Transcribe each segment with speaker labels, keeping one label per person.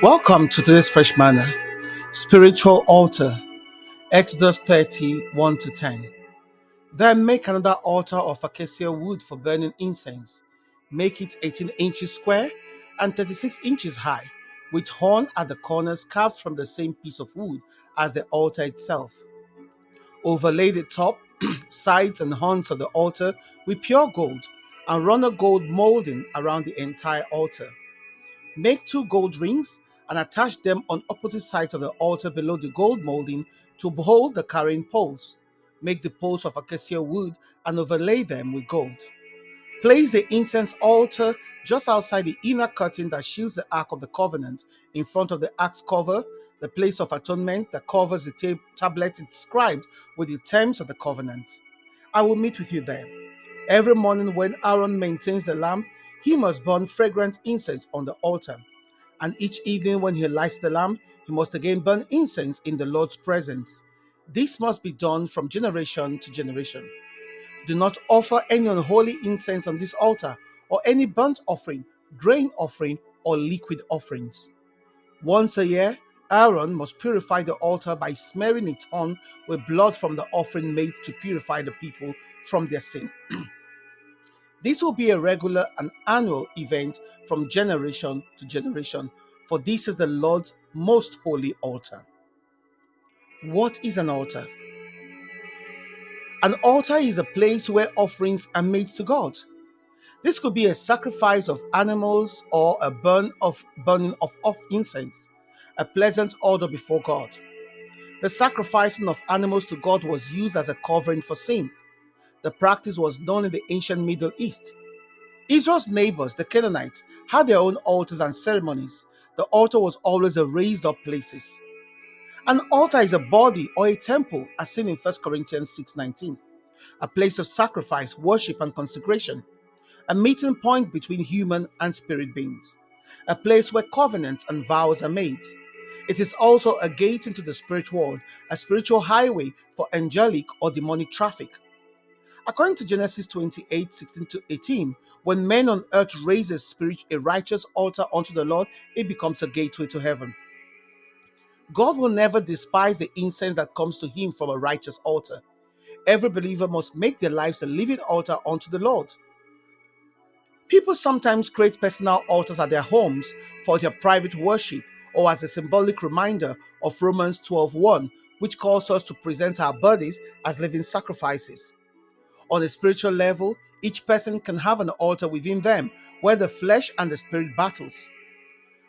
Speaker 1: Welcome to today's Fresh Manna, Spiritual Altar, Exodus 30 1 to 10. Then make another altar of acacia wood for burning incense. Make it 18 inches square and 36 inches high, with horn at the corners carved from the same piece of wood as the altar itself. Overlay the top, sides, and horns of the altar with pure gold, and run a gold molding around the entire altar. Make two gold rings and attach them on opposite sides of the altar below the gold molding to hold the carrying poles. Make the poles of acacia wood and overlay them with gold. Place the incense altar just outside the inner curtain that shields the Ark of the Covenant in front of the Ark's cover, the place of atonement that covers the tab- tablet inscribed with the terms of the covenant. I will meet with you there. Every morning when Aaron maintains the lamp, he must burn fragrant incense on the altar. And each evening when he lights the lamp, he must again burn incense in the Lord's presence. This must be done from generation to generation. Do not offer any unholy incense on this altar, or any burnt offering, grain offering, or liquid offerings. Once a year, Aaron must purify the altar by smearing it on with blood from the offering made to purify the people from their sin. this will be a regular and annual event from generation to generation, for this is the Lord's most holy altar. What is an altar? An altar is a place where offerings are made to God. This could be a sacrifice of animals or a burn of burning of, of incense, a pleasant odor before God. The sacrificing of animals to God was used as a covering for sin. The practice was known in the ancient Middle East. Israel's neighbors, the Canaanites, had their own altars and ceremonies. The altar was always a raised up places. An altar is a body or a temple, as seen in 1 Corinthians 6:19, a place of sacrifice, worship, and consecration, a meeting point between human and spirit beings, a place where covenants and vows are made. It is also a gate into the spirit world, a spiritual highway for angelic or demonic traffic. According to Genesis 28 16 to 18, when men on earth raise a, spirit, a righteous altar unto the Lord, it becomes a gateway to heaven. God will never despise the incense that comes to him from a righteous altar. Every believer must make their lives a living altar unto the Lord. People sometimes create personal altars at their homes for their private worship or as a symbolic reminder of Romans 12:1, which calls us to present our bodies as living sacrifices. On a spiritual level, each person can have an altar within them where the flesh and the spirit battles.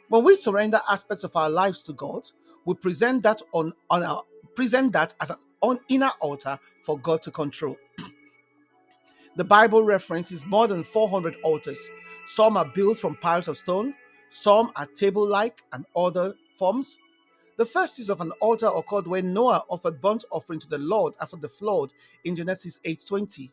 Speaker 1: When we surrender aspects of our lives to God, we present that on, on our present that as an on inner altar for God to control. the Bible references more than 400 altars. Some are built from piles of stone, some are table-like and other forms. The first use of an altar occurred when Noah offered burnt offering to the Lord after the flood in Genesis 8:20.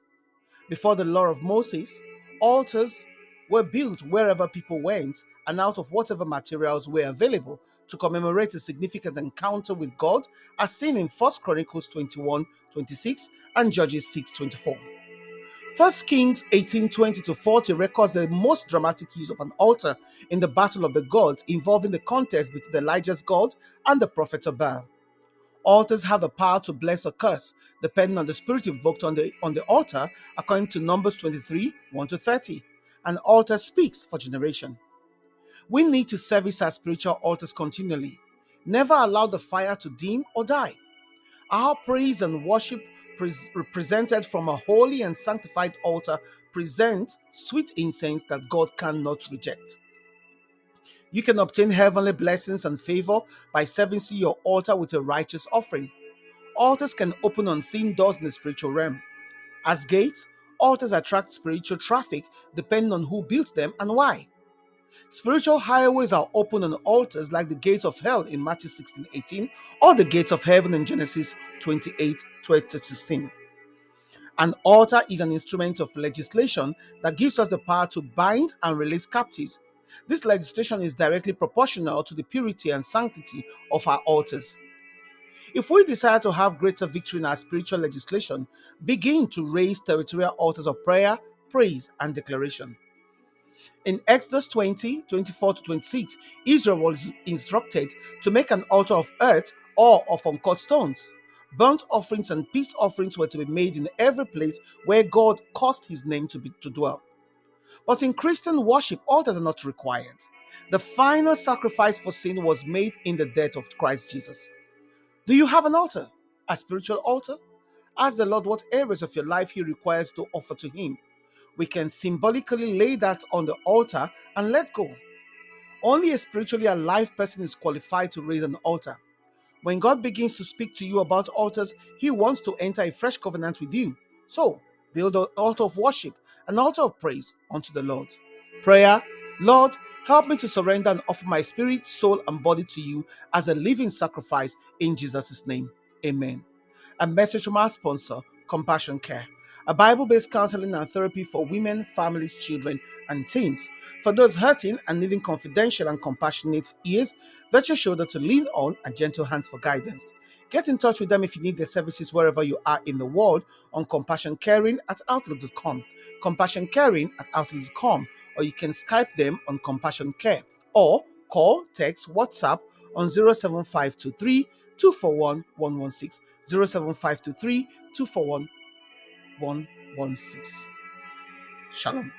Speaker 1: Before the law of Moses, altars were built wherever people went and out of whatever materials were available to commemorate a significant encounter with God, as seen in 1 Chronicles 21:26 and Judges 6 24. 1 Kings 18 20 to 40 records the most dramatic use of an altar in the Battle of the Gods, involving the contest between Elijah's God and the prophet Baal. Altars have the power to bless or curse, depending on the spirit invoked on the, on the altar, according to Numbers 23 1 to 30. An altar speaks for generation. We need to service our spiritual altars continually. Never allow the fire to dim or die. Our praise and worship pres- represented from a holy and sanctified altar present sweet incense that God cannot reject. You can obtain heavenly blessings and favor by servicing your altar with a righteous offering. Altars can open unseen doors in the spiritual realm. As gates, altars attract spiritual traffic depending on who built them and why. Spiritual highways are open on altars like the gates of hell in Matthew 16 18 or the gates of heaven in Genesis 28 12 to 16. An altar is an instrument of legislation that gives us the power to bind and release captives. This legislation is directly proportional to the purity and sanctity of our altars. If we desire to have greater victory in our spiritual legislation, begin to raise territorial altars of prayer, praise, and declaration. In Exodus 20 24 to 26, Israel was instructed to make an altar of earth or of uncut stones. Burnt offerings and peace offerings were to be made in every place where God caused his name to, be, to dwell. But in Christian worship, altars are not required. The final sacrifice for sin was made in the death of Christ Jesus. Do you have an altar? A spiritual altar? Ask the Lord what areas of your life He requires to offer to Him. We can symbolically lay that on the altar and let go. Only a spiritually alive person is qualified to raise an altar. When God begins to speak to you about altars, He wants to enter a fresh covenant with you. So, build an altar of worship, an altar of praise unto the Lord. Prayer Lord, help me to surrender and offer my spirit, soul, and body to you as a living sacrifice in Jesus' name. Amen. A message from our sponsor, Compassion Care a Bible based counseling and therapy for women, families, children, and teens. For those hurting and needing confidential and compassionate ears, virtual shoulder to lean on, and gentle hands for guidance. Get in touch with them if you need their services wherever you are in the world on Compassion Caring at Outlook.com, Compassion Caring at Outlook.com, or you can Skype them on Compassion Care or call, text, WhatsApp on 07523 241 116. 07523 241 116. Shalom.